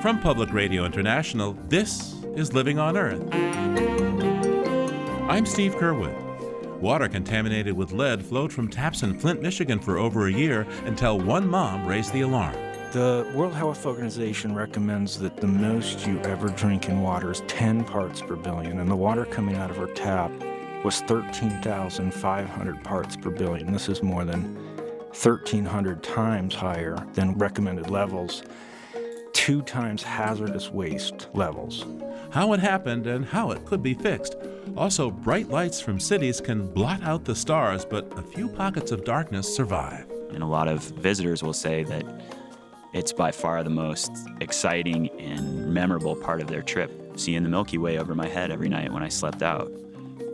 From Public Radio International, this is Living on Earth. I'm Steve Curwood. Water contaminated with lead flowed from taps in Flint, Michigan for over a year until one mom raised the alarm. The World Health Organization recommends that the most you ever drink in water is 10 parts per billion, and the water coming out of her tap was 13,500 parts per billion. This is more than 1,300 times higher than recommended levels, two times hazardous waste levels. How it happened and how it could be fixed. Also, bright lights from cities can blot out the stars, but a few pockets of darkness survive. And a lot of visitors will say that it's by far the most exciting and memorable part of their trip, seeing the Milky Way over my head every night when I slept out,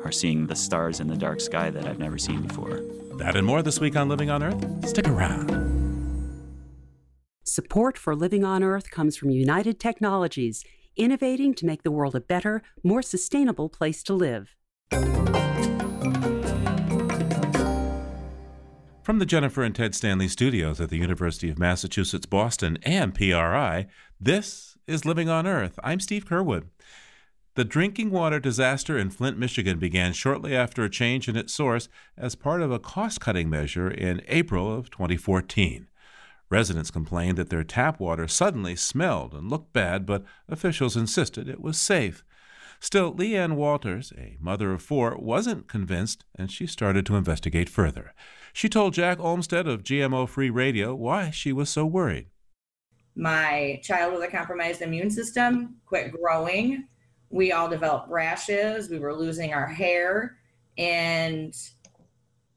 or seeing the stars in the dark sky that I've never seen before. That and more this week on Living on Earth. Stick around. Support for Living on Earth comes from United Technologies, innovating to make the world a better, more sustainable place to live. From the Jennifer and Ted Stanley studios at the University of Massachusetts Boston and PRI, this is Living on Earth. I'm Steve Curwood. The drinking water disaster in Flint, Michigan began shortly after a change in its source as part of a cost cutting measure in April of 2014. Residents complained that their tap water suddenly smelled and looked bad, but officials insisted it was safe. Still, Leanne Walters, a mother of four, wasn't convinced, and she started to investigate further. She told Jack Olmstead of GMO Free Radio why she was so worried. My child with a compromised immune system quit growing. We all developed rashes. We were losing our hair. And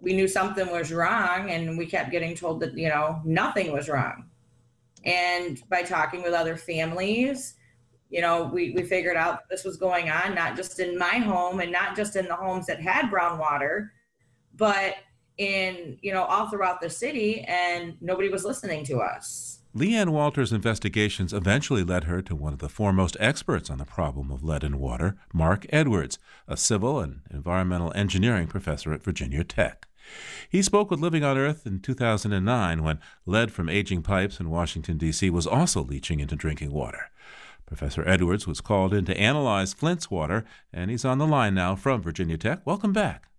we knew something was wrong. And we kept getting told that, you know, nothing was wrong. And by talking with other families, you know, we, we figured out this was going on, not just in my home and not just in the homes that had brown water, but in you know all throughout the city and nobody was listening to us leanne walters investigations eventually led her to one of the foremost experts on the problem of lead in water mark edwards a civil and environmental engineering professor at virginia tech he spoke with living on earth in 2009 when lead from aging pipes in washington d.c was also leaching into drinking water Professor Edwards was called in to analyze Flint's water, and he's on the line now from Virginia Tech. Welcome back.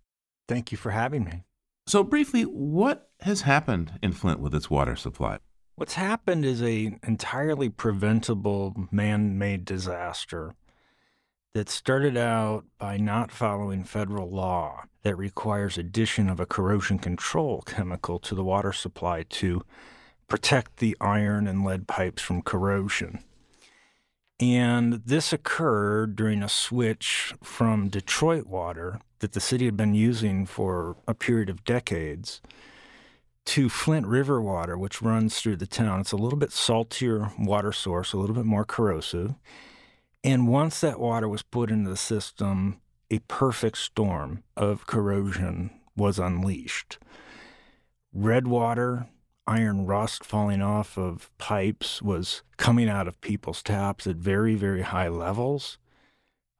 Thank you for having me. So, briefly, what has happened in Flint with its water supply? What's happened is a entirely preventable man-made disaster that started out by not following federal law that requires addition of a corrosion control chemical to the water supply to protect the iron and lead pipes from corrosion. And this occurred during a switch from Detroit water that the city had been using for a period of decades to Flint River water, which runs through the town. It's a little bit saltier water source, a little bit more corrosive. And once that water was put into the system, a perfect storm of corrosion was unleashed. Red water iron rust falling off of pipes was coming out of people's taps at very, very high levels.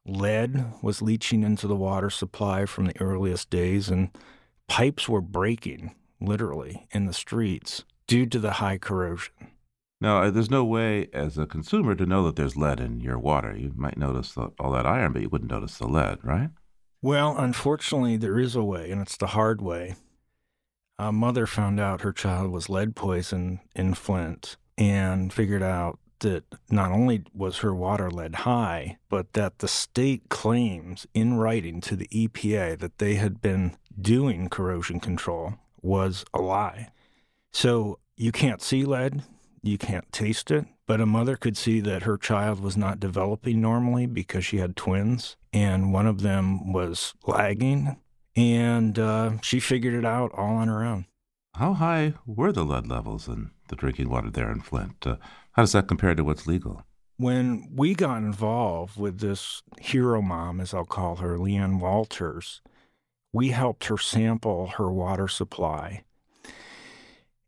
Lead was leaching into the water supply from the earliest days, and pipes were breaking, literally, in the streets due to the high corrosion. Now, uh, there's no way as a consumer to know that there's lead in your water. You might notice all that iron, but you wouldn't notice the lead, right? Well, unfortunately, there is a way, and it's the hard way. A mother found out her child was lead poisoned in Flint and figured out that not only was her water lead high, but that the state claims in writing to the EPA that they had been doing corrosion control was a lie. So you can't see lead, you can't taste it, but a mother could see that her child was not developing normally because she had twins, and one of them was lagging and uh, she figured it out all on her own. How high were the lead levels in the drinking water there in Flint? Uh, how does that compare to what's legal? When we got involved with this hero mom, as I'll call her, Leanne Walters, we helped her sample her water supply.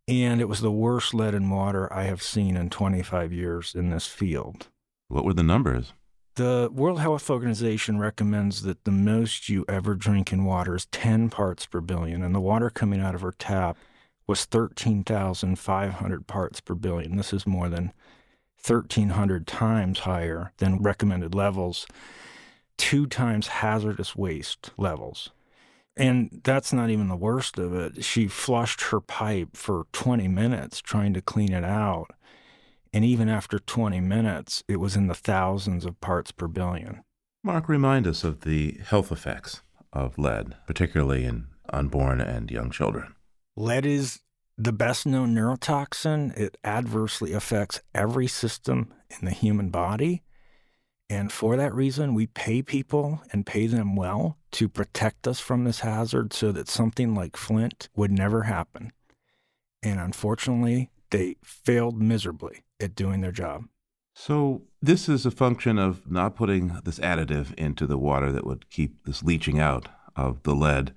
And it was the worst lead in water I have seen in 25 years in this field. What were the numbers? The World Health Organization recommends that the most you ever drink in water is 10 parts per billion, and the water coming out of her tap was 13,500 parts per billion. This is more than 1,300 times higher than recommended levels, two times hazardous waste levels. And that's not even the worst of it. She flushed her pipe for 20 minutes trying to clean it out. And even after 20 minutes, it was in the thousands of parts per billion. Mark, remind us of the health effects of lead, particularly in unborn and young children. Lead is the best known neurotoxin. It adversely affects every system in the human body. And for that reason, we pay people and pay them well to protect us from this hazard so that something like Flint would never happen. And unfortunately, they failed miserably at doing their job. So, this is a function of not putting this additive into the water that would keep this leaching out of the lead.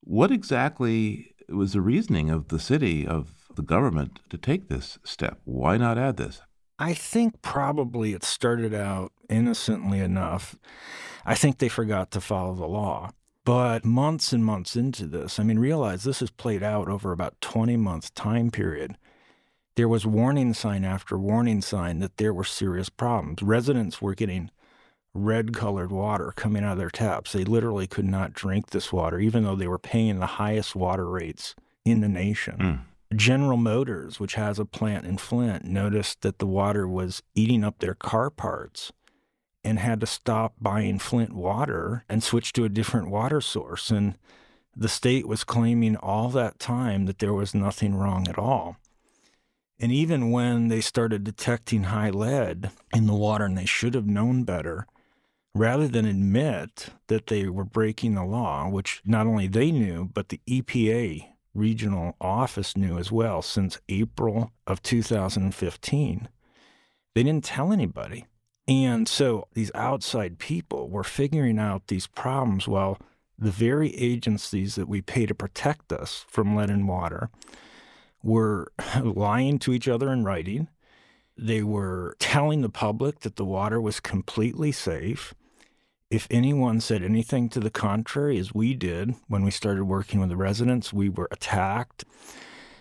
What exactly was the reasoning of the city, of the government, to take this step? Why not add this? I think probably it started out innocently enough. I think they forgot to follow the law. But months and months into this, I mean, realize this has played out over about 20 months time period. There was warning sign after warning sign that there were serious problems. Residents were getting red colored water coming out of their taps. They literally could not drink this water, even though they were paying the highest water rates in the nation. Mm. General Motors, which has a plant in Flint, noticed that the water was eating up their car parts and had to stop buying Flint water and switch to a different water source. And the state was claiming all that time that there was nothing wrong at all. And even when they started detecting high lead in the water and they should have known better, rather than admit that they were breaking the law, which not only they knew, but the EPA regional office knew as well since April of 2015. They didn't tell anybody. And so these outside people were figuring out these problems while the very agencies that we pay to protect us from lead and water were lying to each other in writing. They were telling the public that the water was completely safe if anyone said anything to the contrary, as we did when we started working with the residents, we were attacked.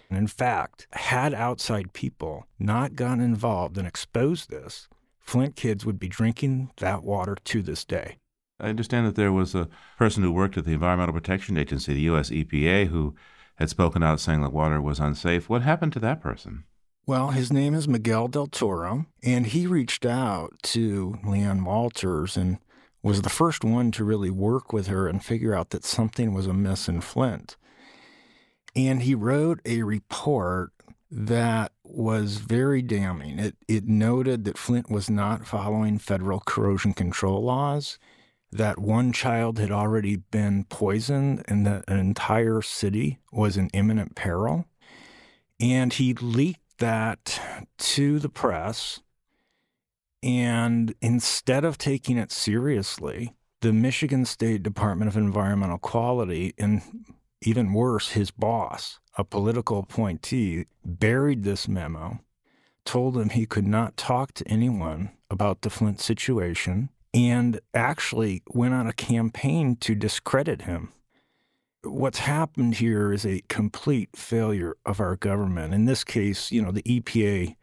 And in fact, had outside people not gotten involved and exposed this, Flint kids would be drinking that water to this day. I understand that there was a person who worked at the Environmental Protection Agency, the U.S. EPA, who had spoken out saying that water was unsafe. What happened to that person? Well, his name is Miguel Del Toro, and he reached out to Leanne Walters and was the first one to really work with her and figure out that something was amiss in Flint. And he wrote a report that was very damning. It, it noted that Flint was not following federal corrosion control laws, that one child had already been poisoned, and that an entire city was in imminent peril. And he leaked that to the press and instead of taking it seriously, the Michigan State Department of Environmental Quality, and even worse, his boss, a political appointee, buried this memo, told him he could not talk to anyone about the Flint situation, and actually went on a campaign to discredit him. What's happened here is a complete failure of our government. In this case, you know, the EPA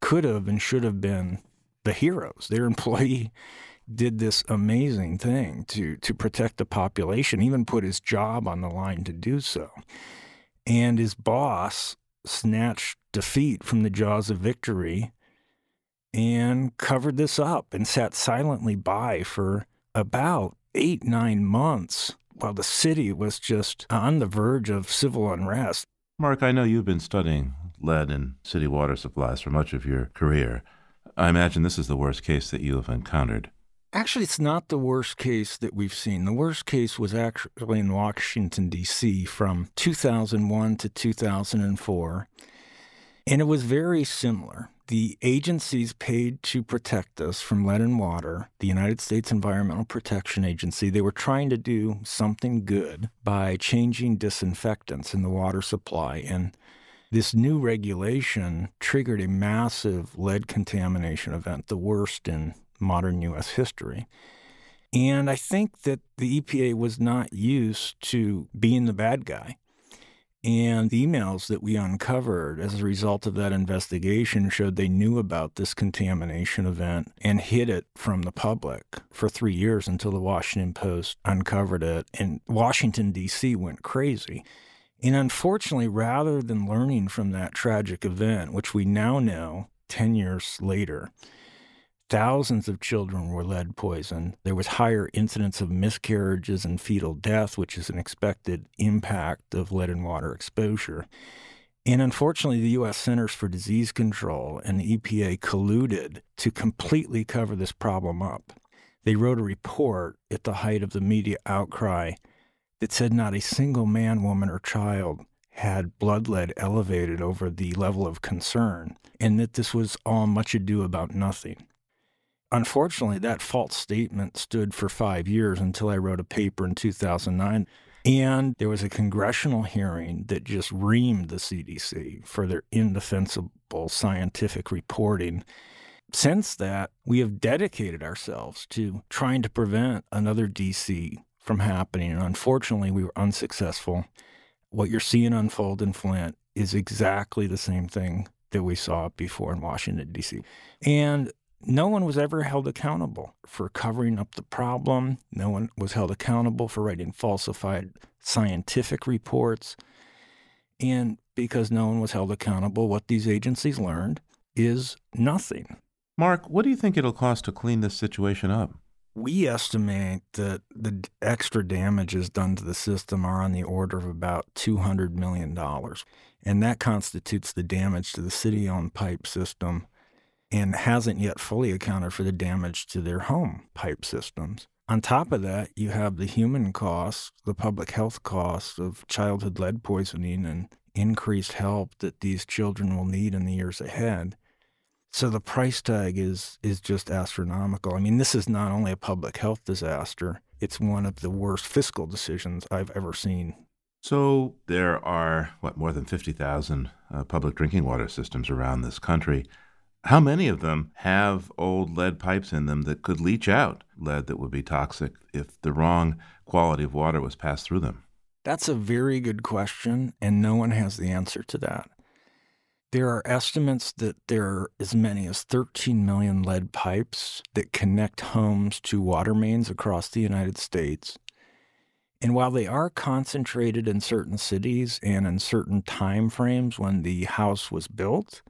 could have and should have been the heroes. Their employee did this amazing thing to to protect the population, even put his job on the line to do so. And his boss snatched defeat from the jaws of victory and covered this up and sat silently by for about eight, nine months while the city was just on the verge of civil unrest. Mark, I know you've been studying lead in city water supplies for much of your career. I imagine this is the worst case that you have encountered. Actually, it's not the worst case that we've seen. The worst case was actually in Washington, D.C. from 2001 to 2004. And it was very similar. The agencies paid to protect us from lead and water, the United States Environmental Protection Agency, they were trying to do something good by changing disinfectants in the water supply. And this new regulation triggered a massive lead contamination event, the worst in modern U.S. history. And I think that the EPA was not used to being the bad guy. And the emails that we uncovered as a result of that investigation showed they knew about this contamination event and hid it from the public for three years until the Washington Post uncovered it. And Washington, D.C. went crazy. And unfortunately, rather than learning from that tragic event, which we now know 10 years later, thousands of children were lead poisoned. There was higher incidence of miscarriages and fetal death, which is an expected impact of lead and water exposure. And unfortunately, the U.S. Centers for Disease Control and the EPA colluded to completely cover this problem up. They wrote a report at the height of the media outcry that said not a single man, woman, or child had blood lead elevated over the level of concern, and that this was all much ado about nothing. Unfortunately, that false statement stood for five years until I wrote a paper in 2009. And there was a congressional hearing that just reamed the CDC for their indefensible scientific reporting. Since that, we have dedicated ourselves to trying to prevent another DC from happening. And unfortunately, we were unsuccessful. What you're seeing unfold in Flint is exactly the same thing that we saw before in Washington, D.C. And no one was ever held accountable for covering up the problem. No one was held accountable for writing falsified scientific reports. And because no one was held accountable, what these agencies learned is nothing. Mark, what do you think it'll cost to clean this situation up? We estimate that the extra damages done to the system are on the order of about $200 million. And that constitutes the damage to the city owned pipe system and hasn't yet fully accounted for the damage to their home pipe systems. On top of that, you have the human costs, the public health costs of childhood lead poisoning and increased help that these children will need in the years ahead. So the price tag is is just astronomical. I mean, this is not only a public health disaster, it's one of the worst fiscal decisions I've ever seen. So there are what more than 50,000 uh, public drinking water systems around this country. How many of them have old lead pipes in them that could leach out lead that would be toxic if the wrong quality of water was passed through them? That's a very good question, and no one has the answer to that. There are estimates that there are as many as 13 million lead pipes that connect homes to water mains across the United States. And while they are concentrated in certain cities and in certain time frames when the house was built,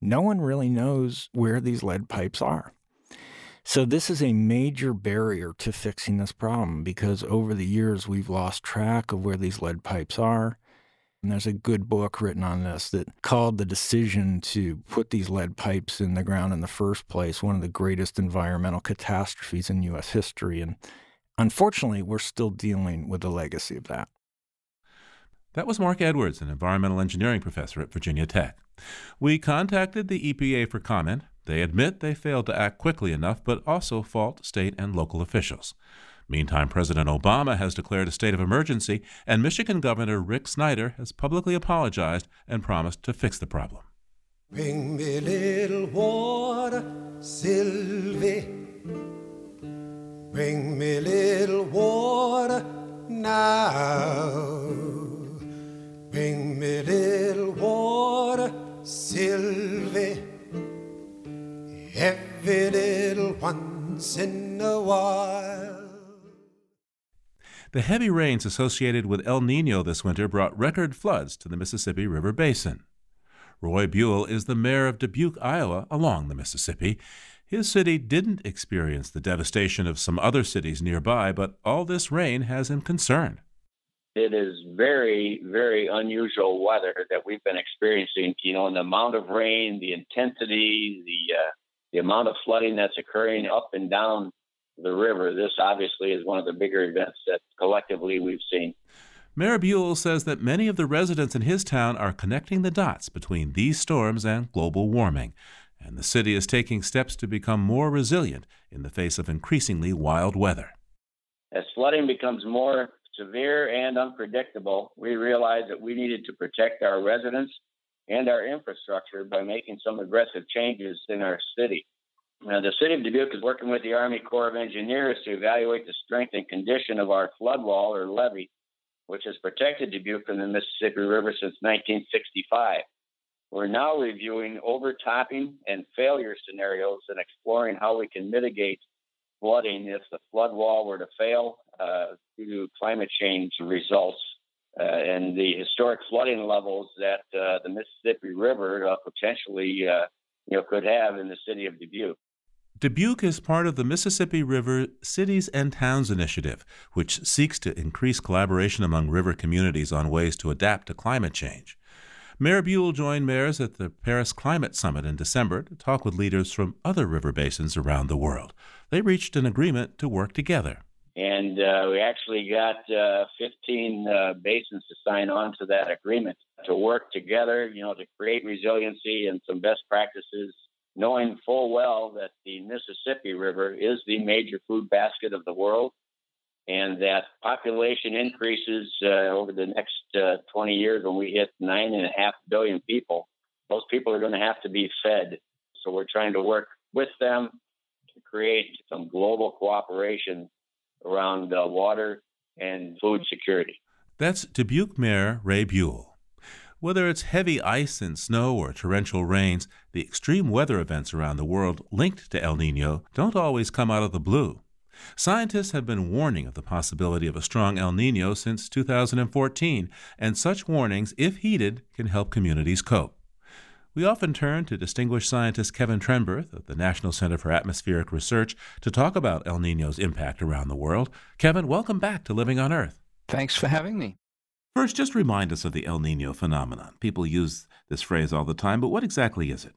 no one really knows where these lead pipes are. So, this is a major barrier to fixing this problem because over the years we've lost track of where these lead pipes are. And there's a good book written on this that called the decision to put these lead pipes in the ground in the first place one of the greatest environmental catastrophes in U.S. history. And unfortunately, we're still dealing with the legacy of that. That was Mark Edwards, an environmental engineering professor at Virginia Tech. We contacted the EPA for comment. They admit they failed to act quickly enough, but also fault state and local officials. Meantime, President Obama has declared a state of emergency, and Michigan Governor Rick Snyder has publicly apologized and promised to fix the problem. Bring me little water, Sylvie. Bring me little water now. Bring me little water, Sylvie. Every little once in a while. The heavy rains associated with El Nino this winter brought record floods to the Mississippi River Basin. Roy Buol is the mayor of Dubuque, Iowa, along the Mississippi. His city didn't experience the devastation of some other cities nearby, but all this rain has him concerned it is very, very unusual weather that we've been experiencing. You know, and the amount of rain, the intensity, the uh, the amount of flooding that's occurring up and down the river. This obviously is one of the bigger events that collectively we've seen. Mayor Buol says that many of the residents in his town are connecting the dots between these storms and global warming, and the city is taking steps to become more resilient in the face of increasingly wild weather. As flooding becomes more severe and unpredictable, we realized that we needed to protect our residents and our infrastructure by making some aggressive changes in our city. Now, the city of Dubuque is working with the Army Corps of Engineers to evaluate the strength and condition of our flood wall or levee which has protected Dubuque from the Mississippi River since 1965. We're now reviewing overtopping and failure scenarios and exploring how we can mitigate flooding if the flood wall were to fail uh, due to climate change results uh, and the historic flooding levels that uh, the Mississippi River uh, potentially uh, you know, could have in the city of Dubuque. Dubuque is part of the Mississippi River Cities and Towns Initiative, which seeks to increase collaboration among river communities on ways to adapt to climate change. Mayor Buol joined mayors at the Paris Climate Summit in December to talk with leaders from other river basins around the world. They reached an agreement to work together. And uh, we actually got uh, 15 uh, basins to sign on to that agreement to work together, you know, to create resiliency and some best practices, knowing full well that the Mississippi River is the major food basket of the world and that population increases uh, over the next uh, 20 years when we hit nine and a half billion people. Those people are going to have to be fed. So we're trying to work with them to create some global cooperation around uh, water and food security. That's Dubuque Mayor Roy Buol. Whether it's heavy ice and snow or torrential rains, the extreme weather events around the world linked to El Nino don't always come out of the blue. Scientists have been warning of the possibility of a strong El Nino since 2014, and such warnings, if heeded, can help communities cope. We often turn to distinguished scientist Kevin Trenberth of the National Center for Atmospheric Research to talk about El Nino's impact around the world. Kevin, welcome back to Living on Earth. Thanks for having me. First, just remind us of the El Nino phenomenon. People use this phrase all the time, but what exactly is it?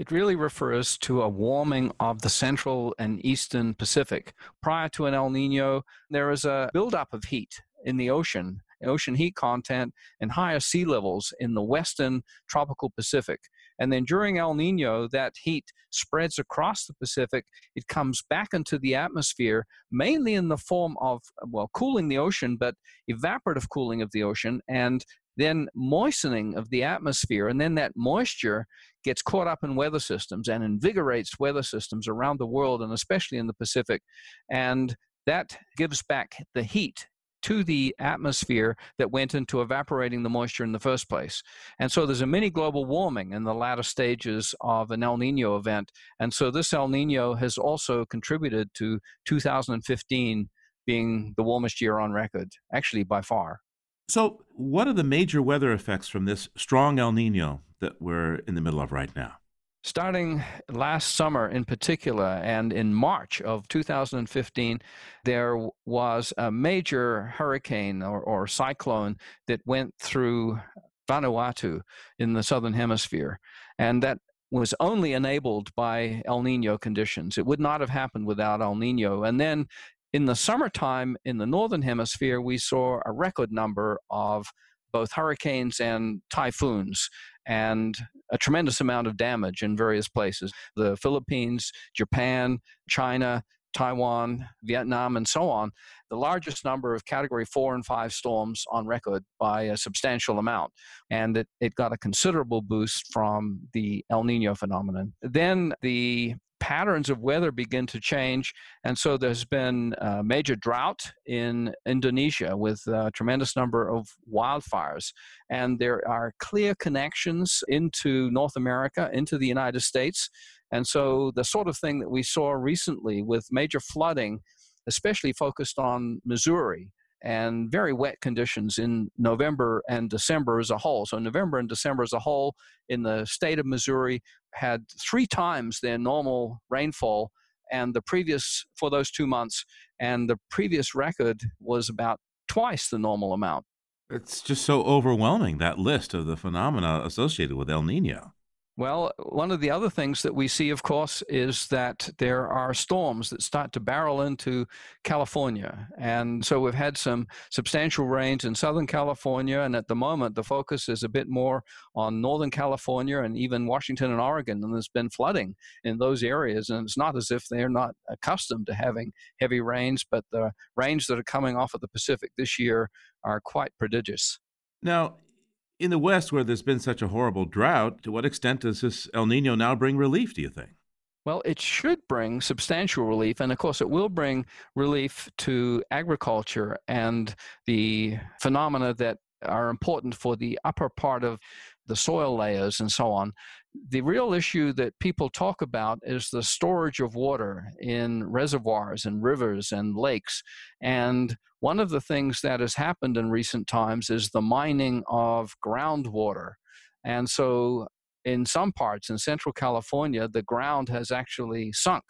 It really refers to a warming of the central and eastern Pacific. Prior to an El Nino, there is a buildup of heat in the ocean, ocean heat content, and higher sea levels in the western tropical Pacific. And then during El Nino, that heat spreads across the Pacific. It comes back into the atmosphere, mainly in the form of, well, cooling the ocean, but evaporative cooling of the ocean. And then moistening of the atmosphere, and then that moisture gets caught up in weather systems and invigorates weather systems around the world and especially in the Pacific. And that gives back the heat to the atmosphere that went into evaporating the moisture in the first place. And so there's a mini global warming in the latter stages of an El Nino event. And so this El Nino has also contributed to 2015 being the warmest year on record, actually by far. So, what are the major weather effects from this strong El Nino that we're in the middle of right now? Starting last summer in particular, and in March of 2015, there was a major hurricane or, or cyclone that went through Vanuatu in the southern hemisphere. And that was only enabled by El Nino conditions. It would not have happened without El Nino. And then in the summertime in the northern hemisphere, we saw a record number of both hurricanes and typhoons and a tremendous amount of damage in various places. The Philippines, Japan, China, Taiwan, Vietnam, and so on, the largest number of category four and five storms on record by a substantial amount. And it, it got a considerable boost from the El Nino phenomenon. Then the patterns of weather begin to change. And so there's been a major drought in Indonesia with a tremendous number of wildfires. And there are clear connections into North America, into the United States. And so the sort of thing that we saw recently with major flooding, especially focused on Missouri, and very wet conditions in November and December as a whole. So, November and December as a whole in the state of Missouri had three times their normal rainfall and the previous for those two months and the previous record was about twice the normal amount it's just so overwhelming that list of the phenomena associated with el nino well, one of the other things that we see, of course, is that there are storms that start to barrel into California. And so we've had some substantial rains in Southern California. And at the moment, the focus is a bit more on Northern California and even Washington and Oregon. And there's been flooding in those areas. And it's not as if they're not accustomed to having heavy rains, but the rains that are coming off of the Pacific this year are quite prodigious. Now, in the West, where there's been such a horrible drought, to what extent does this El Nino now bring relief, do you think? Well, it should bring substantial relief. And of course, it will bring relief to agriculture and the phenomena that are important for the upper part of the soil layers and so on. The real issue that people talk about is the storage of water in reservoirs and rivers and lakes. And one of the things that has happened in recent times is the mining of groundwater. And so in some parts in central California, the ground has actually sunk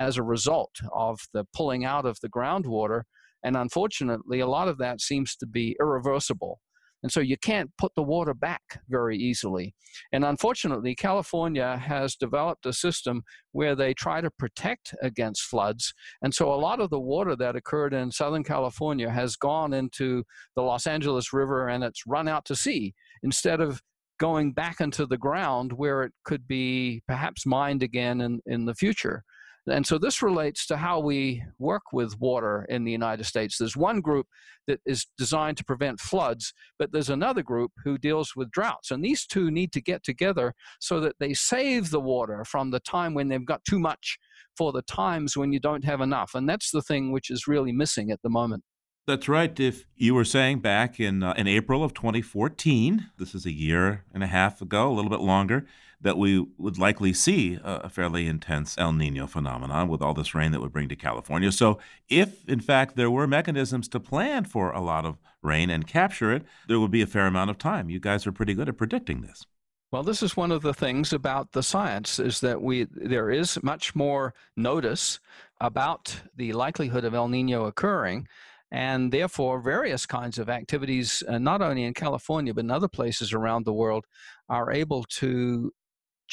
as a result of the pulling out of the groundwater. And unfortunately, a lot of that seems to be irreversible. And so you can't put the water back very easily. And unfortunately, California has developed a system where they try to protect against floods. And so a lot of the water that occurred in Southern California has gone into the Los Angeles River and it's run out to sea instead of going back into the ground where it could be perhaps mined again in, in the future. And so this relates to how we work with water in the United States. There's one group that is designed to prevent floods, but there's another group who deals with droughts. And these two need to get together so that they save the water from the time when they've got too much for the times when you don't have enough. And that's the thing which is really missing at the moment. That's right. If you were saying back in uh, in April of 2014, this is a year and a half ago, a little bit longer, that we would likely see a, fairly intense El Nino phenomenon with all this rain that would bring to California. So, if in fact there were mechanisms to plan for a lot of rain and capture it, there would be a fair amount of time. You guys are pretty good at predicting this. Well, this is one of the things about the science is that we there is much more notice about the likelihood of El Nino occurring and therefore various kinds of activities, uh, not only in California but in other places around the world, are able to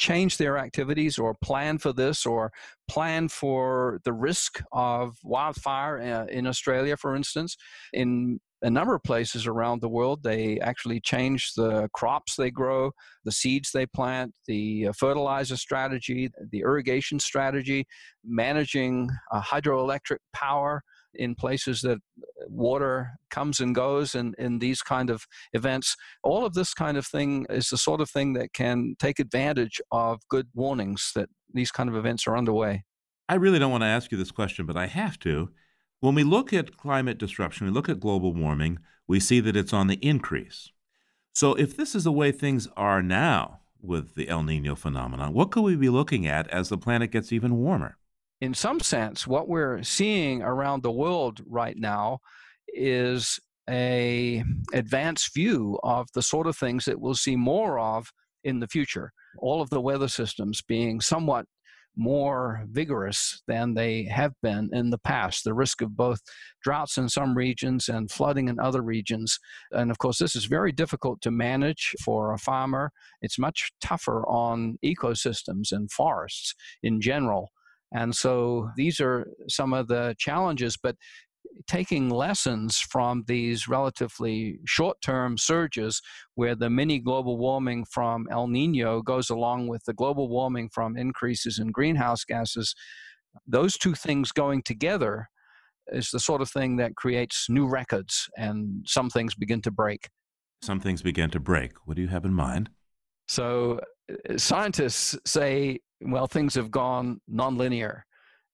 change their activities or plan for this or plan for the risk of wildfire uh, in Australia, for instance. In a number of places around the world, they actually change the crops they grow, the seeds they plant, the uh, fertilizer strategy, the irrigation strategy, managing uh, hydroelectric power in places that uh, water comes and goes and in these kind of events. All of this kind of thing is the sort of thing that can take advantage of good warnings that these kind of events are underway. I really don't want to ask you this question but i have to. When we look at climate disruption we look at global warming we see that it's on the increase. So if this is the way things are now with the el nino phenomenon what could we be looking at as the planet gets even warmer in some sense, what we're seeing around the world right now is a advanced view of the sort of things that we'll see more of in the future. All of the weather systems being somewhat more vigorous than they have been in the past. The risk of both droughts in some regions and flooding in other regions. And of course, this is very difficult to manage for a farmer. It's much tougher on ecosystems and forests in general. And so these are some of the challenges, but taking lessons from these relatively short term surges where the mini global warming from El Nino goes along with the global warming from increases in greenhouse gases, those two things going together is the sort of thing that creates new records and some things begin to break. Some things begin to break. What do you have in mind? So, uh, scientists say well, things have gone nonlinear,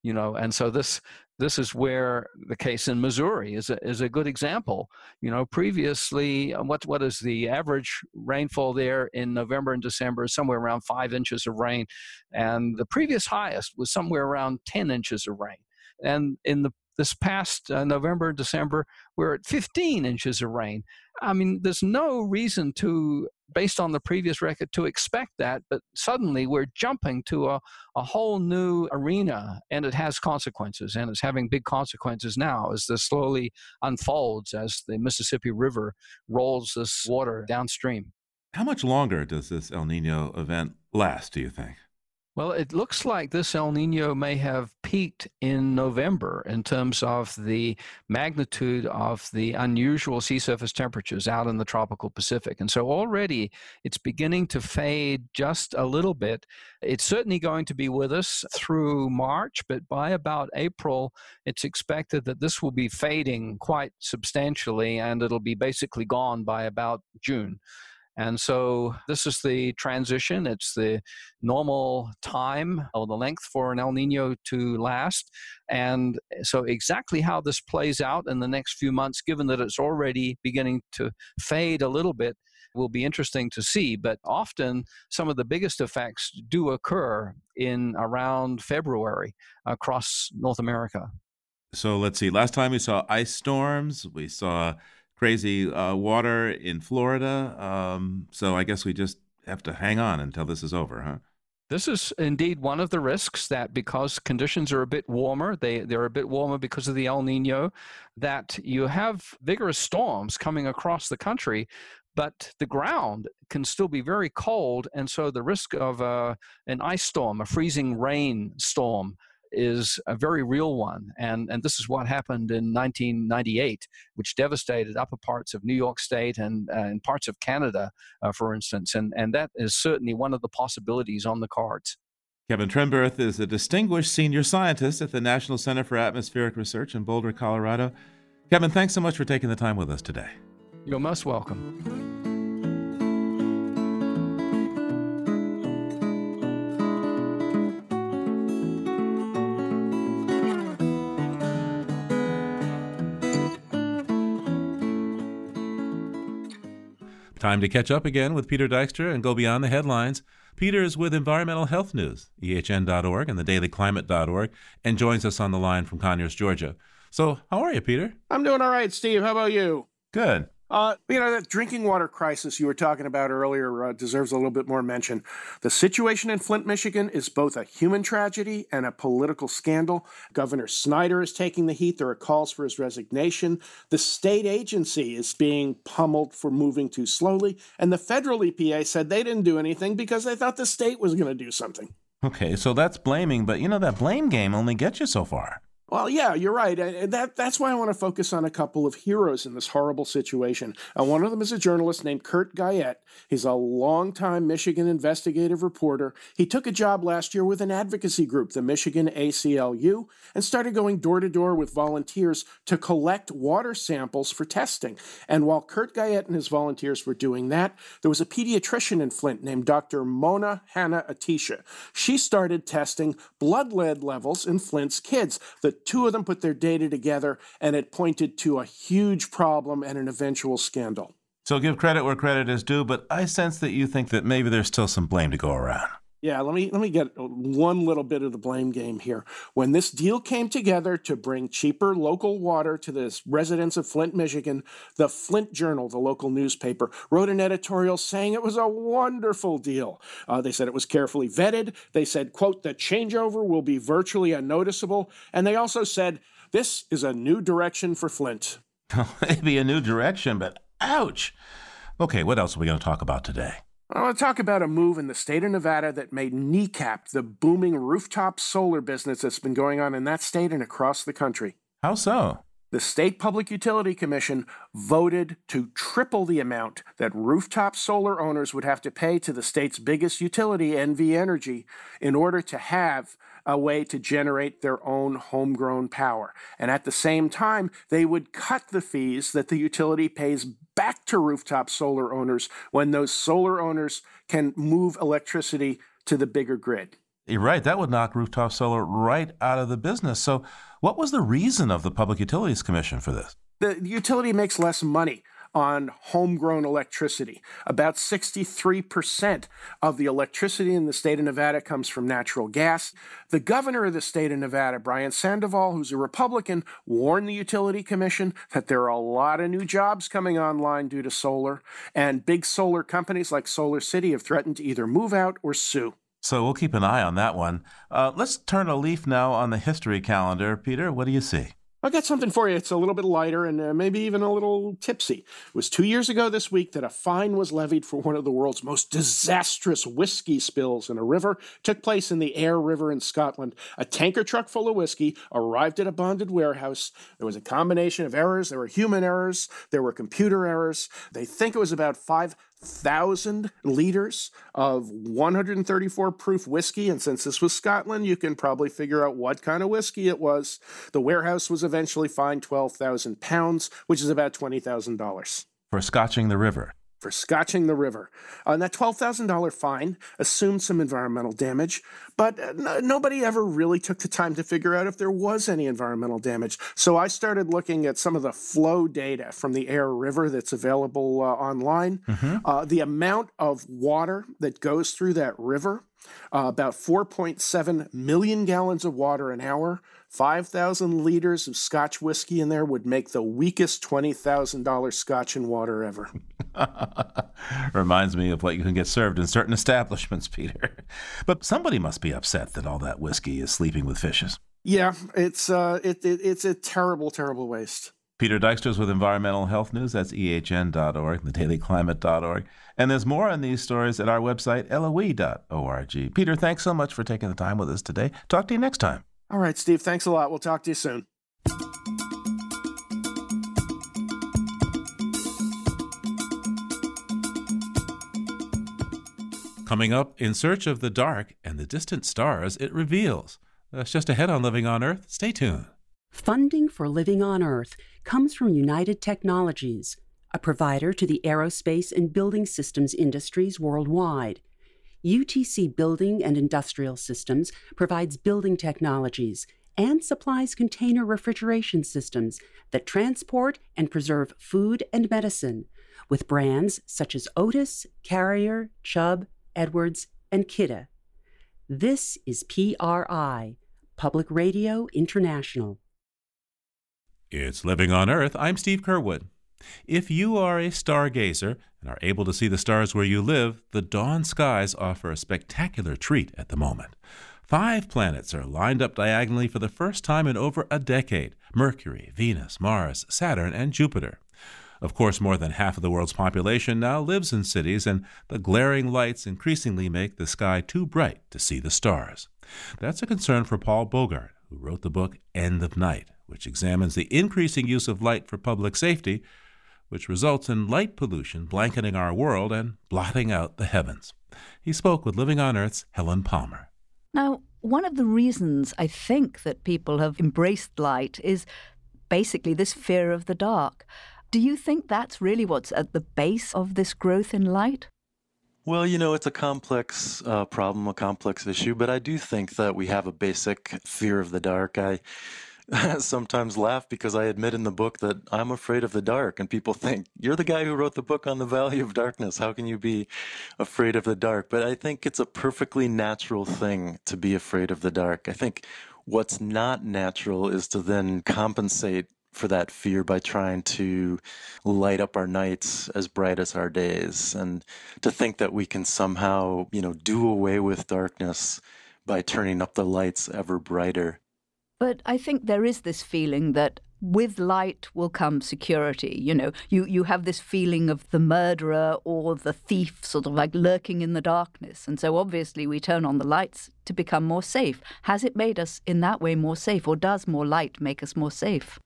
you know, and so this this is where the case in Missouri is a, is a good example. You know, previously, uh, what what is the average rainfall there in November and December? Somewhere around five inches of rain, and the previous highest was somewhere around ten inches of rain. And in the this past uh, November and December, we're at 15 inches of rain. I mean, there's no reason to based on the previous record to expect that, but suddenly we're jumping to a, a whole new arena and it has consequences and it's having big consequences now as this slowly unfolds as the Mississippi River rolls this water downstream. How much longer does this El Nino event last, do you think? Well, it looks like this El Nino may have peaked in November in terms of the magnitude of the unusual sea surface temperatures out in the tropical Pacific. And so already it's beginning to fade just a little bit. It's certainly going to be with us through March, but by about April, it's expected that this will be fading quite substantially and it'll be basically gone by about June. And so this is the transition. It's the normal time or the length for an El Nino to last. And eh, so, exactly how this plays out in the next few months, given that it's already beginning to fade a little bit, will be interesting to see. But often, some of the biggest effects do occur in around February across North America. So let's see. Last time we saw ice storms, we saw crazy uh, water in Florida. Um, so I guess we just have to hang on until this is over, huh? This is indeed one of the risks that because conditions are a bit warmer, they, they're a bit warmer because of the El Nino, that you have vigorous storms coming across the country, but the ground can still be very cold. And so the risk of uh, an ice storm, a freezing rain storm, is a very real one. And, and this is what happened in 1998, which devastated upper parts of New York State and, uh, and parts of Canada, uh, for instance. And, and that is certainly one of the possibilities on the cards. Kevin Trenberth is a distinguished senior scientist at the National Center for Atmospheric Research in Boulder, Colorado. Kevin, thanks so much for taking the time with us today. You're most welcome. Time to catch up again with Peter Dykstra and go beyond the headlines. Peter is with Environmental Health News, ehn.org and thedailyclimate.org, and joins us on the line from Conyers, Georgia. So, how are you, Peter? I'm doing all right, Steve. How about you? Good. Uh, you know, that drinking water crisis you were talking about earlier uh, deserves a little bit more mention. The situation in Flint, Michigan is both a human tragedy and a political scandal. Governor Snyder is taking the heat. There are calls for his resignation. The state agency is being pummeled for moving too slowly. And the federal EPA said they didn't do anything because they thought the state was going to do something. Okay, so that's blaming, but you know, that blame game only gets you so far. Well, yeah, you're right. That that's why I want to focus on a couple of heroes in this horrible situation. Uh, one of them is a journalist named Curt Guyette. He's a longtime Michigan investigative reporter. He took a job last year with an advocacy group, the Michigan ACLU, and started going door to door with volunteers to collect water samples for testing. And while Curt Guyette and his volunteers were doing that, there was a pediatrician in Flint named Dr. Mona Hanna Attisha. She started testing blood lead levels in Flint's kids. The two of them put their data together, and it pointed to a huge problem and an eventual scandal. So give credit where credit is due, but I sense that you think that maybe there's still some blame to go around. Yeah, let me let me get one little bit of the blame game here. When this deal came together to bring cheaper local water to the residents of Flint, Michigan, the Flint Journal, the local newspaper, wrote an editorial saying it was a wonderful deal. Uh, they said it was carefully vetted. They said, "quote The changeover will be virtually unnoticeable," and they also said, "This is a new direction for Flint." Maybe a new direction, but ouch. Okay, what else are we going to talk about today? I want to talk about a move in the state of Nevada that made kneecap the booming rooftop solar business that's been going on in that state and across the country. How so? The State Public Utility Commission voted to triple the amount that rooftop solar owners would have to pay to the state's biggest utility, NV Energy, in order to have a way to generate their own homegrown power. And at the same time, they would cut the fees that the utility pays back to rooftop solar owners when those solar owners can move electricity to the bigger grid. You're right. That would knock rooftop solar right out of the business. So, what was the reason of the Public Utilities Commission for this? The utility makes less money on homegrown electricity. About 63% of the electricity in the state of Nevada comes from natural gas. The governor of the state of Nevada, Brian Sandoval, who's a Republican, warned the Utility Commission that there are a lot of new jobs coming online due to solar, and big solar companies like Solar City have threatened to either move out or sue. So we'll keep an eye on that one. Uh, let's turn a leaf now on the history calendar. Peter, what do you see? I got something for you. It's a little bit lighter and uh, maybe even a little tipsy. It was two years ago this week that a fine was levied for one of the world's most disastrous whiskey spills in a river. It took place in the Ayr River in Scotland. A tanker truck full of whiskey arrived at a bonded warehouse. There was a combination of errors. There were human errors. There were computer errors. They think it was about five thousand liters of 134 proof whiskey. And since this was Scotland, you can probably figure out what kind of whiskey it was. The warehouse was eventually fined 12,000 pounds, which is about $20,000. For scotching the river for scotching the river. Uh, and that $12,000 fine assumed some environmental damage, but uh, nobody ever really took the time to figure out if there was any environmental damage. So I started looking at some of the flow data from the Ayr River that's available uh, online. Mm-hmm. Uh, the amount of water that goes through that river, uh, about 4.7 million gallons of water an hour. 5,000 liters of scotch whiskey in there would make the weakest $20,000 scotch and water ever. Reminds me of what you can get served in certain establishments, Peter. But somebody must be upset that all that whiskey is sleeping with fishes. Yeah, it's uh, it, it, it's a terrible, terrible waste. Peter Dykstra with Environmental Health News. That's ehn.org, thedailyclimate.org. And there's more on these stories at our website, loe.org. Peter, thanks so much for taking the time with us today. Talk to you next time. All right, Steve, thanks a lot. We'll talk to you soon. Coming up, in search of the dark and the distant stars it reveals. That's just ahead on Living on Earth. Stay tuned. Funding for Living on Earth comes from United Technologies, a provider to the aerospace and building systems industries worldwide. UTC Building and Industrial Systems provides building technologies and supplies container refrigeration systems that transport and preserve food and medicine with brands such as Otis, Carrier, Chubb, Edwards, and Kidde. This is PRI, Public Radio International. It's Living on Earth. I'm Steve Curwood. If you are a stargazer and are able to see the stars where you live, the dawn skies offer a spectacular treat at the moment. Five planets are lined up diagonally for the first time in over a decade Mercury, Venus, Mars, Saturn, and Jupiter. Of course, more than half of the world's population now lives in cities, and the glaring lights increasingly make the sky too bright to see the stars. That's a concern for Paul Bogard, who wrote the book End of Night which examines the increasing use of light for public safety, which results in light pollution blanketing our world and blotting out the heavens. He spoke with Living on Earth's Helen Palmer. Now, one of the reasons I think that people have embraced light is basically this fear of the dark. Do you think that's really what's at the base of this growth in light? Well, you know, it's a complex uh, problem, a complex issue, but I do think that we have a basic fear of the dark. I sometimes laugh because I admit in the book that I'm afraid of the dark, and people think, You're the guy who wrote the book on the value of darkness. How can you be afraid of the dark? But I think it's a perfectly natural thing to be afraid of the dark. I think what's not natural is to then compensate for that fear by trying to light up our nights as bright as our days and to think that we can somehow, you know, do away with darkness by turning up the lights ever brighter. But I think there is this feeling that with light will come security. You know, you, you have this feeling of the murderer or the thief sort of like lurking in the darkness. And so obviously we turn on the lights to become more safe. Has it made us in that way more safe, or does more light make us more safe?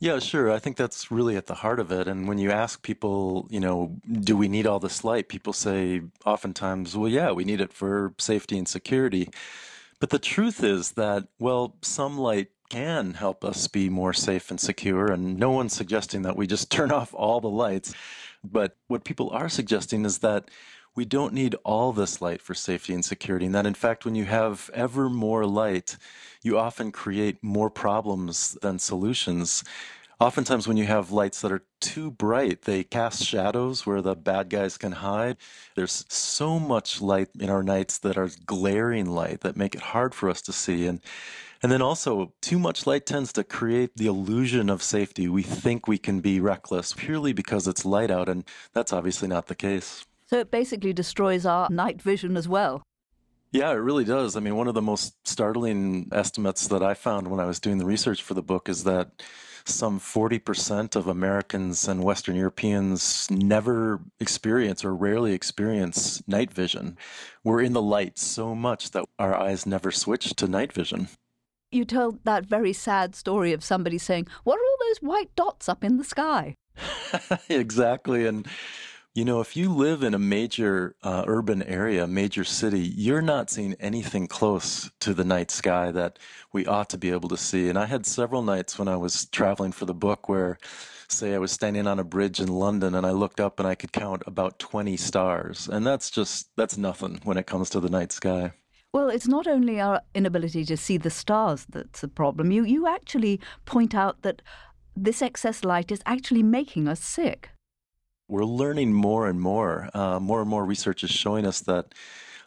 Yeah, sure. I think that's really at the heart of it. And when you ask people, you know, do we need all this light? People say oftentimes, well, yeah, we need it for safety and security. But the truth is that, well, some light can help us be more safe and secure, and no one's suggesting that we just turn off all the lights. But what people are suggesting is that we don't need all this light for safety and security, and that in fact, when you have ever more light, you often create more problems than solutions oftentimes when you have lights that are too bright, they cast shadows where the bad guys can hide. There's so much light in our nights that are glaring light that make it hard for us to see. And and then also, too much light tends to create the illusion of safety. We think we can be reckless purely because it's light out, and that's obviously not the case. So it basically destroys our night vision as well. Yeah, it really does. I mean, one of the most startling estimates that I found when I was doing the research for the book is that some 40% of Americans and Western Europeans never experience or rarely experience night vision. We're in the light so much that our eyes never switch to night vision. You told that very sad story of somebody saying, What are all those white dots up in the sky? exactly. And You know, if you live in a major uh, urban area, major city, you're not seeing anything close to the night sky that we ought to be able to see. And I had several nights when I was traveling for the book where, say, I was standing on a bridge in London and I looked up and I could count about 20 stars. And that's just, that's nothing when it comes to the night sky. Well, it's not only our inability to see the stars that's a problem. You, you actually point out that this excess light is actually making us sick we're learning more and more. Uh, more and more research is showing us that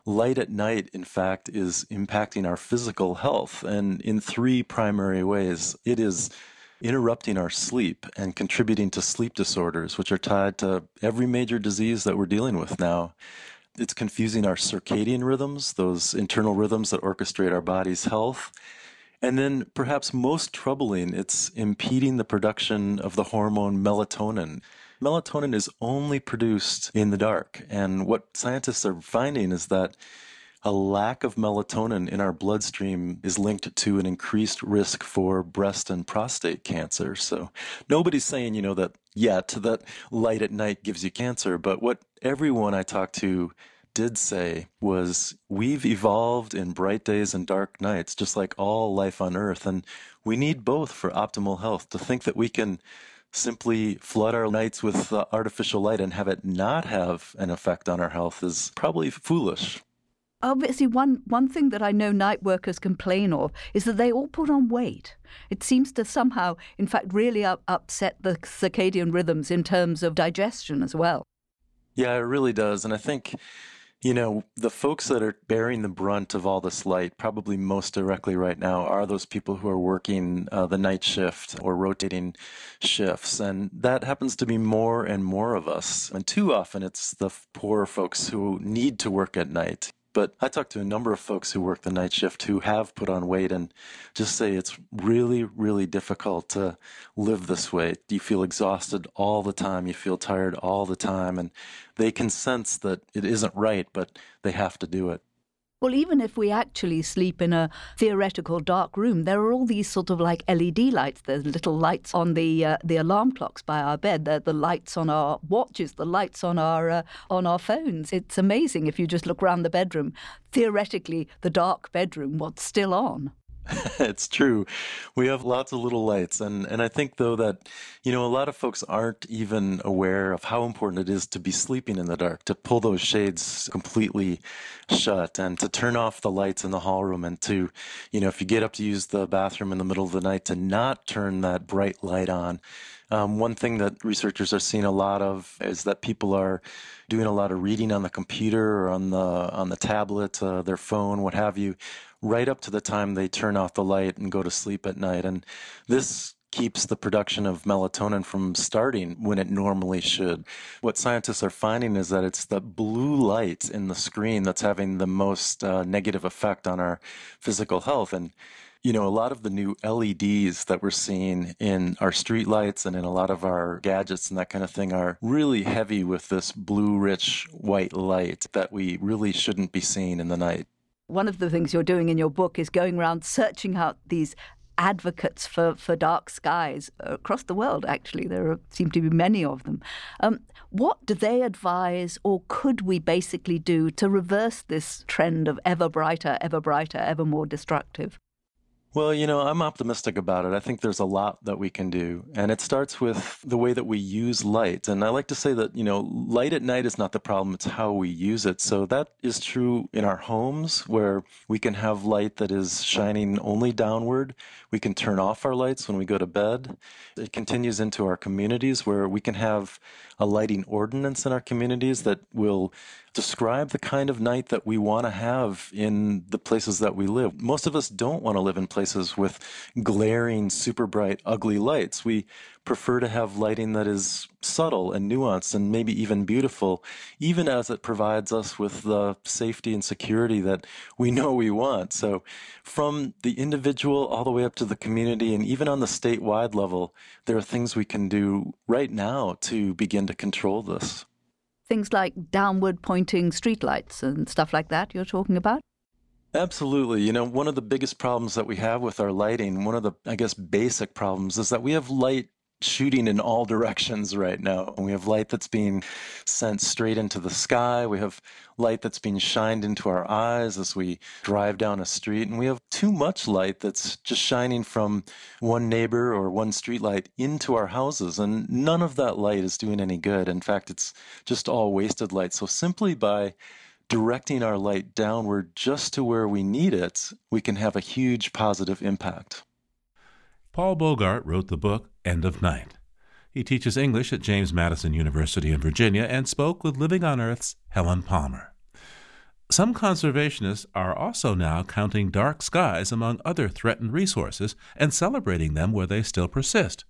light at night, in fact, is impacting our physical health, and in three primary ways. It is interrupting our sleep and contributing to sleep disorders, which are tied to every major disease that we're dealing with now. It's confusing our circadian rhythms, those internal rhythms that orchestrate our body's health. And then, perhaps most troubling, it's impeding the production of the hormone melatonin melatonin is only produced in the dark. And what scientists are finding is that a lack of melatonin in our bloodstream is linked to an increased risk for breast and prostate cancer. So nobody's saying, you know, that yet that light at night gives you cancer. But what everyone I talk to did say was we've evolved in bright days and dark nights, just like all life on earth. And we need both for optimal health. To think that we can simply flood our nights with uh, artificial light and have it not have an effect on our health is probably foolish. Obviously, one, one thing that I know night workers complain of is that they all put on weight. It seems to somehow, in fact, really up, upset the circadian rhythms in terms of digestion as well. Yeah, it really does. And I think you know, the folks that are bearing the brunt of all this light, probably most directly right now, are those people who are working uh, the night shift or rotating shifts. And that happens to be more and more of us. And too often it's the poor folks who need to work at night. But I talked to a number of folks who work the night shift who have put on weight and just say it's really, really difficult to live this way. You feel exhausted all the time. You feel tired all the time. And they can sense that it isn't right, but they have to do it. Well, even if we actually sleep in a theoretical dark room, there are all these sort of like LED lights. There's little lights on the uh, the alarm clocks by our bed. There the lights on our watches, the lights on our uh, on our phones. It's amazing if you just look around the bedroom. Theoretically, the dark bedroom, what's still on? it's true. We have lots of little lights. And, and I think, though, that, you know, a lot of folks aren't even aware of how important it is to be sleeping in the dark, to pull those shades completely shut and to turn off the lights in the hall room and to, you know, if you get up to use the bathroom in the middle of the night, to not turn that bright light on. Um, one thing that researchers are seeing a lot of is that people are doing a lot of reading on the computer or on the on the tablet, uh, their phone, what have you, right up to the time they turn off the light and go to sleep at night. And this keeps the production of melatonin from starting when it normally should. What scientists are finding is that it's the blue light in the screen that's having the most uh, negative effect on our physical health. And you know, a lot of the new LEDs that we're seeing in our street lights and in a lot of our gadgets and that kind of thing are really heavy with this blue rich white light that we really shouldn't be seeing in the night. One of the things you're doing in your book is going around searching out these advocates for, for dark skies across the world, actually. There are, seem to be many of them. Um, what do they advise, or could we basically do to reverse this trend of ever brighter, ever brighter, ever more destructive? Well, you know, I'm optimistic about it. I think there's a lot that we can do. And it starts with the way that we use light. And I like to say that, you know, light at night is not the problem, it's how we use it. So that is true in our homes where we can have light that is shining only downward. We can turn off our lights when we go to bed. It continues into our communities where we can have a lighting ordinance in our communities that will describe the kind of night that we want to have in the places that we live. Most of us don't want to live in places with glaring, super bright, ugly lights. We prefer to have lighting that is subtle and nuanced and maybe even beautiful, even as it provides us with the safety and security that we know we want. So, from the individual all the way up to the community, and even on the statewide level, there are things we can do right now to begin to control this things like downward pointing streetlights and stuff like that you're talking about? Absolutely. You know, one of the biggest problems that we have with our lighting, one of the, I guess, basic problems is that we have light shooting in all directions right now. We have light that's being sent straight into the sky. We have light that's being shined into our eyes as we drive down a street. And we have too much light that's just shining from one neighbor or one street light into our houses. And none of that light is doing any good. In fact, it's just all wasted light. So simply by directing our light downward just to where we need it, we can have a huge positive impact. Paul Bogard wrote the book End of Night. He teaches English at James Madison University in Virginia and spoke with Living on Earth's Helen Palmer. Some conservationists are also now counting dark skies among other threatened resources and celebrating them where they still persist.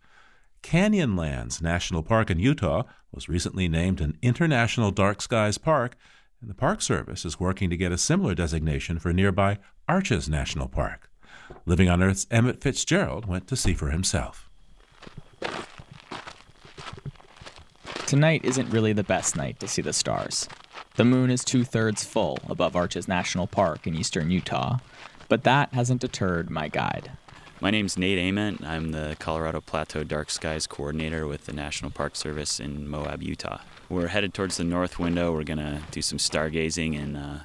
Canyonlands National Park in Utah was recently named an International Dark Skies Park, and the Park Service is working to get a similar designation for nearby Arches National Park. Living on Earth's Emmett Fitzgerald went to see for himself. Tonight isn't really the best night to see the stars. The moon is two thirds full above Arches National Park in eastern Utah, but that hasn't deterred my guide. My name's Nate Ament. I'm the Colorado Plateau Dark Skies Coordinator with the National Park Service in Moab, Utah. We're headed towards the north window. We're going to do some stargazing and uh,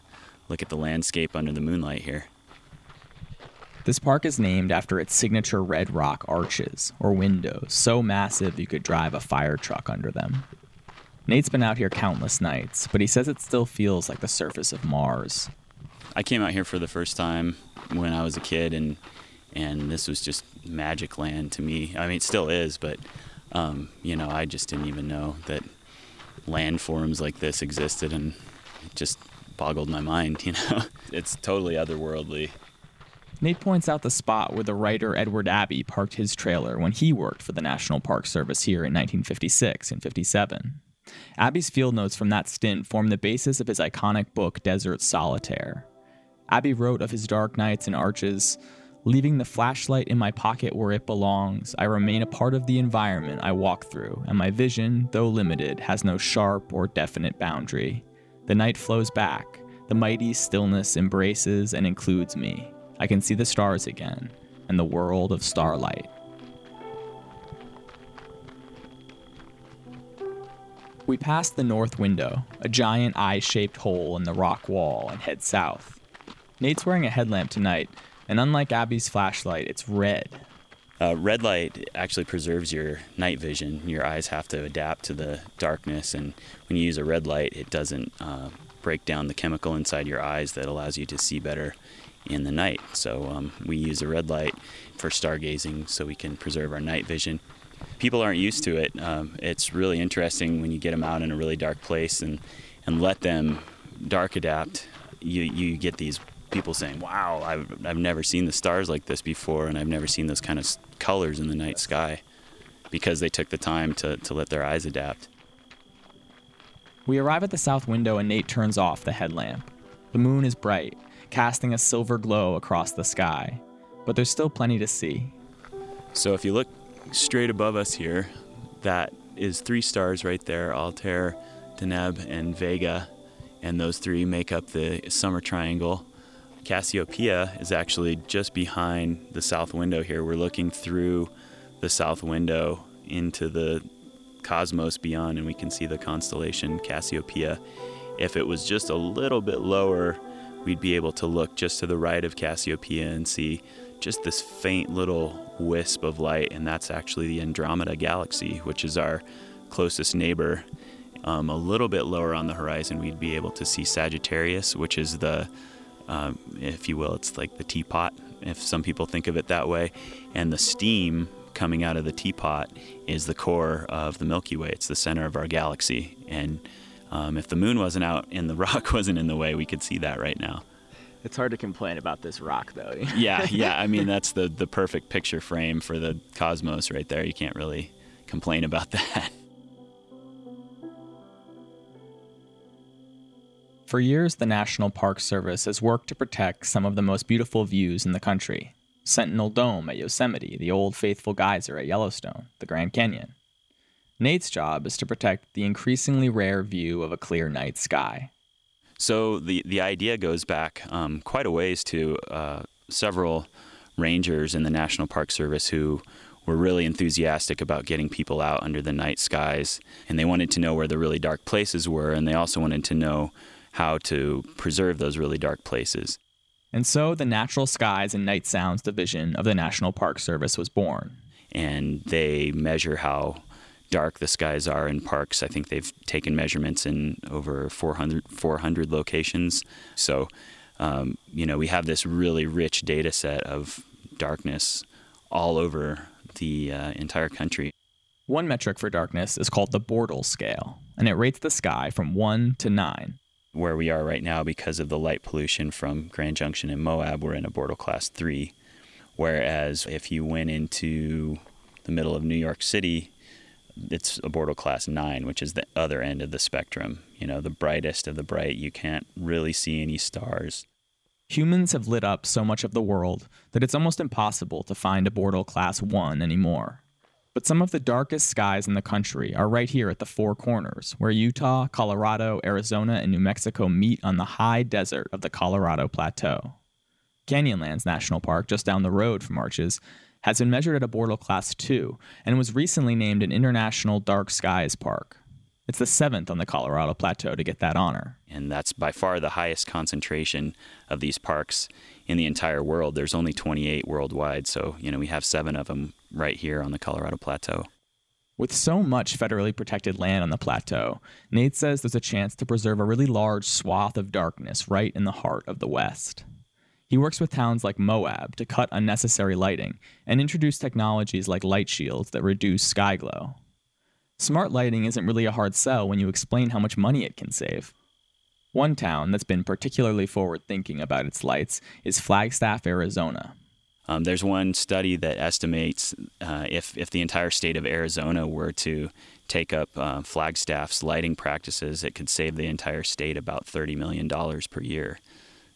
look at the landscape under the moonlight here. This park is named after its signature red rock arches, or windows, so massive you could drive a fire truck under them. Nate's been out here countless nights, but he says it still feels like the surface of Mars. I came out here for the first time when I was a kid, and and this was just magic land to me. I mean, it still is, but um, you know, I just didn't even know that landforms like this existed, and it just boggled my mind. You know, it's totally otherworldly. Nate points out the spot where the writer Edward Abbey parked his trailer when he worked for the National Park Service here in 1956 and 57. Abbey's field notes from that stint form the basis of his iconic book Desert Solitaire. Abbey wrote of his dark nights and arches Leaving the flashlight in my pocket where it belongs, I remain a part of the environment I walk through, and my vision, though limited, has no sharp or definite boundary. The night flows back. The mighty stillness embraces and includes me. I can see the stars again and the world of starlight. We pass the north window, a giant eye shaped hole in the rock wall, and head south. Nate's wearing a headlamp tonight, and unlike Abbey's flashlight, it's red. Uh, red light actually preserves your night vision. Your eyes have to adapt to the darkness, and when you use a red light, it doesn't uh, break down the chemical inside your eyes that allows you to see better in the night. So um, we use a red light for stargazing so we can preserve our night vision. People aren't used to it. Um, it's really interesting when you get them out in a really dark place and, and let them dark adapt. You, you get these people saying, "Wow, I've, I've never seen the stars like this before, and I've never seen those kind of colors in the night sky," because they took the time to, to let their eyes adapt. We arrive at the south window, and Nate turns off the headlamp. The moon is bright, casting a silver glow across the sky, but there's still plenty to see. So if you look straight above us here, that is three stars right there Altair, Deneb, and Vega. And those three make up the summer triangle. Cassiopeia is actually just behind the south window here. We're looking through the south window into the cosmos beyond, and we can see the constellation Cassiopeia. If it was just a little bit lower, we'd be able to look just to the right of Cassiopeia and see just this faint little wisp of light, and that's actually the Andromeda Galaxy, which is our closest neighbor. Um, a little bit lower on the horizon, we'd be able to see Sagittarius, which is the um, if you will. It's like the teapot, if some people think of it that way. And the steam coming out of the teapot is the core of the Milky Way. It's the center of our galaxy. And um, if the moon wasn't out and the rock wasn't in the way, we could see that right now. It's hard to complain about this rock, though. yeah, yeah. I mean, that's the, the perfect picture frame for the cosmos right there. You can't really complain about that. For years, the National Park Service has worked to protect some of the most beautiful views in the country Sentinel Dome at Yosemite, the Old Faithful Geyser at Yellowstone, the Grand Canyon. Nate's job is to protect the increasingly rare view of a clear night sky. So the, the idea goes back um, quite a ways to uh, several rangers in the National Park Service who were really enthusiastic about getting people out under the night skies. And they wanted to know where the really dark places were, and they also wanted to know how to preserve those really dark places. And so the Natural Skies and Night Sounds Division of the National Park Service was born. And they measure how dark the skies are in parks. I think they've taken measurements in over 400, 400 locations. So, um, you know, we have this really rich data set of darkness all over the uh, entire country. One metric for darkness is called the Bortle scale, and it rates the sky from 1 to 9. Where we are right now, because of the light pollution from Grand Junction and Moab, we're in a Bortle class 3. Whereas if you went into the middle of New York City, it's a Bortle class 9, which is the other end of the spectrum. You know, the brightest of the bright. You can't really see any stars. Humans have lit up so much of the world that it's almost impossible to find a Bortle Class 1 anymore. But some of the darkest skies in the country are right here at the Four Corners, where Utah, Colorado, Arizona, and New Mexico meet on the high desert of the Colorado Plateau. Canyonlands National Park, just down the road from Arches, has been measured at a Bortle Class 2 and was recently named an International Dark Skies Park. It's the seventh on the Colorado Plateau to get that honor. And that's by far the highest concentration of these parks in the entire world. There's only 28 worldwide, so you know we have seven of them right here on the Colorado Plateau. With so much federally protected land on the plateau, Nate says there's a chance to preserve a really large swath of darkness right in the heart of the West. He works with towns like Moab to cut unnecessary lighting and introduce technologies like light shields that reduce sky glow. Smart lighting isn't really a hard sell when you explain how much money it can save. One town that's been particularly forward thinking about its lights is Flagstaff, Arizona. Um, there's one study that estimates uh, if, if the entire state of Arizona were to take up uh, Flagstaff's lighting practices, it could save the entire state about $30 million per year.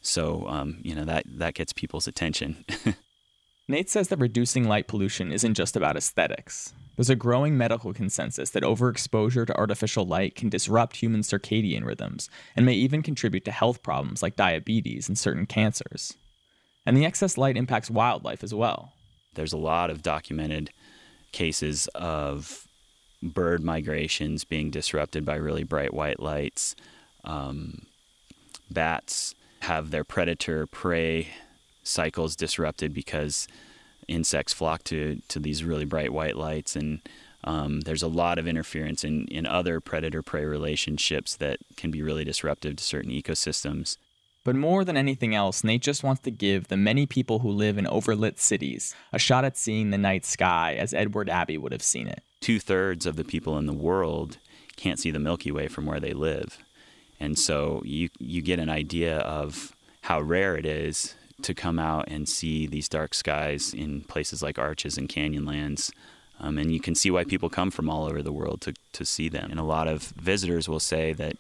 So, um, you know, that, that gets people's attention. Nate says that reducing light pollution isn't just about aesthetics. There's a growing medical consensus that overexposure to artificial light can disrupt human circadian rhythms and may even contribute to health problems like diabetes and certain cancers. And the excess light impacts wildlife as well. There's a lot of documented cases of bird migrations being disrupted by really bright white lights. Um, bats have their predator prey cycles disrupted because insects flock to to these really bright white lights and um, there's a lot of interference in, in other predator prey relationships that can be really disruptive to certain ecosystems. But more than anything else, Nate just wants to give the many people who live in overlit cities a shot at seeing the night sky as Edward Abbey would have seen it. Two thirds of the people in the world can't see the Milky Way from where they live. And so you, you get an idea of how rare it is to come out and see these dark skies in places like Arches and Canyonlands. Um, and you can see why people come from all over the world to, to see them. And a lot of visitors will say that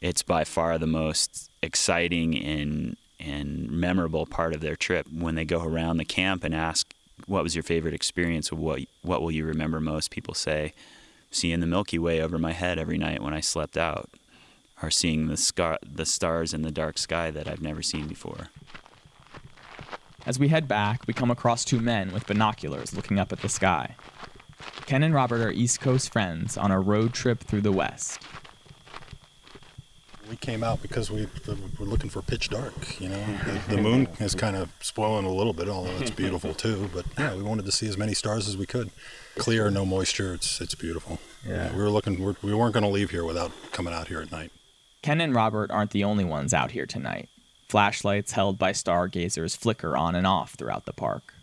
it's by far the most exciting and, and memorable part of their trip when they go around the camp and ask, What was your favorite experience? What, what will you remember most? People say, Seeing the Milky Way over my head every night when I slept out, or seeing the, scar- the stars in the dark sky that I've never seen before. As we head back, we come across two men with binoculars looking up at the sky. Ken and Robert are East Coast friends on a road trip through the West. We came out because we were looking for pitch dark. You know, the, the moon is kind of spoiling a little bit, although it's beautiful too. But yeah, we wanted to see as many stars as we could. Clear, no moisture. It's it's beautiful. Yeah, we were looking. We're, we weren't going to leave here without coming out here at night. Ken and Robert aren't the only ones out here tonight. Flashlights held by stargazers flicker on and off throughout the park.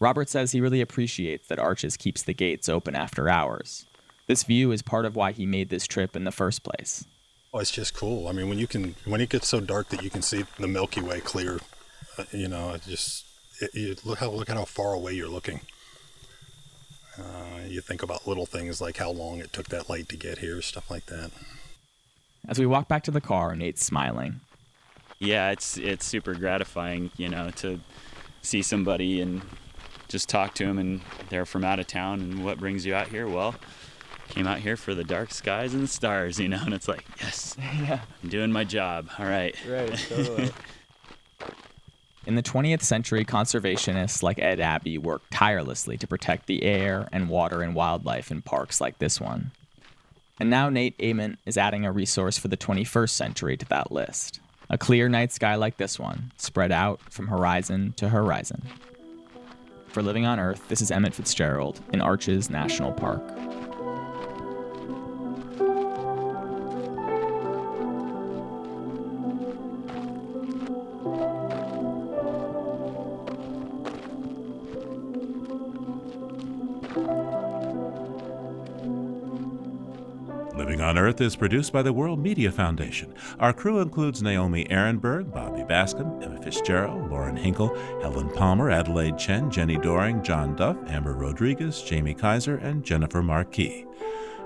Robert says he really appreciates that Arches keeps the gates open after hours. This view is part of why he made this trip in the first place. Oh, it's just cool. I mean, when you can, when it gets so dark that you can see the Milky Way clear, uh, you know, it just it, you look how look at how far away you're looking. Uh, you think about little things like how long it took that light to get here, stuff like that. As we walk back to the car, Nate's smiling. Yeah, it's it's super gratifying, you know, to see somebody and just talk to them, and they're from out of town. And what brings you out here? Well, came out here for the dark skies and the stars, you know, and it's like, yes, yeah, I'm doing my job. All right. Right, totally. In the 20th century, conservationists like Ed Abbey worked tirelessly to protect the air and water and wildlife in parks like this one. And now Nate Ament is adding a resource for the 21st century to that list a clear night sky like this one, spread out from horizon to horizon. For Living on Earth, this is Emmett Fitzgerald in Arches National Park. On Earth is produced by the World Media Foundation. Our crew includes Naomi Arenberg, Bobby Bascomb, Emma Fitzgerald, Lauren Hinkel, Helen Palmer, Adelaide Chen, Jenni Doering, John Duff, Amber Rodriguez, Jamie Kaiser, and Jennifer Marquis.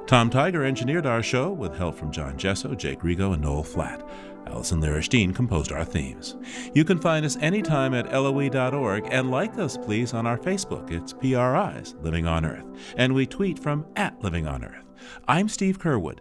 Tom Tiger engineered our show with help from John Gesso, Jake Rigo, and Noel Flatt. Allison Lirish composed our themes. You can find us anytime at LOE.org and like us, please, on our Facebook. It's PRI's Living on Earth. And we tweet from at Living on Earth. I'm Steve Curwood.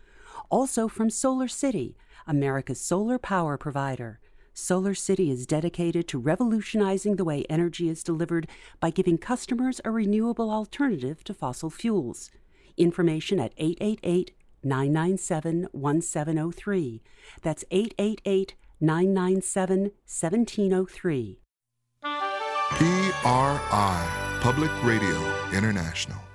also from Solar City, America's solar power provider. Solar City is dedicated to revolutionizing the way energy is delivered by giving customers a renewable alternative to fossil fuels. Information at 888 997 1703. That's 888 997 1703. PRI, Public Radio International.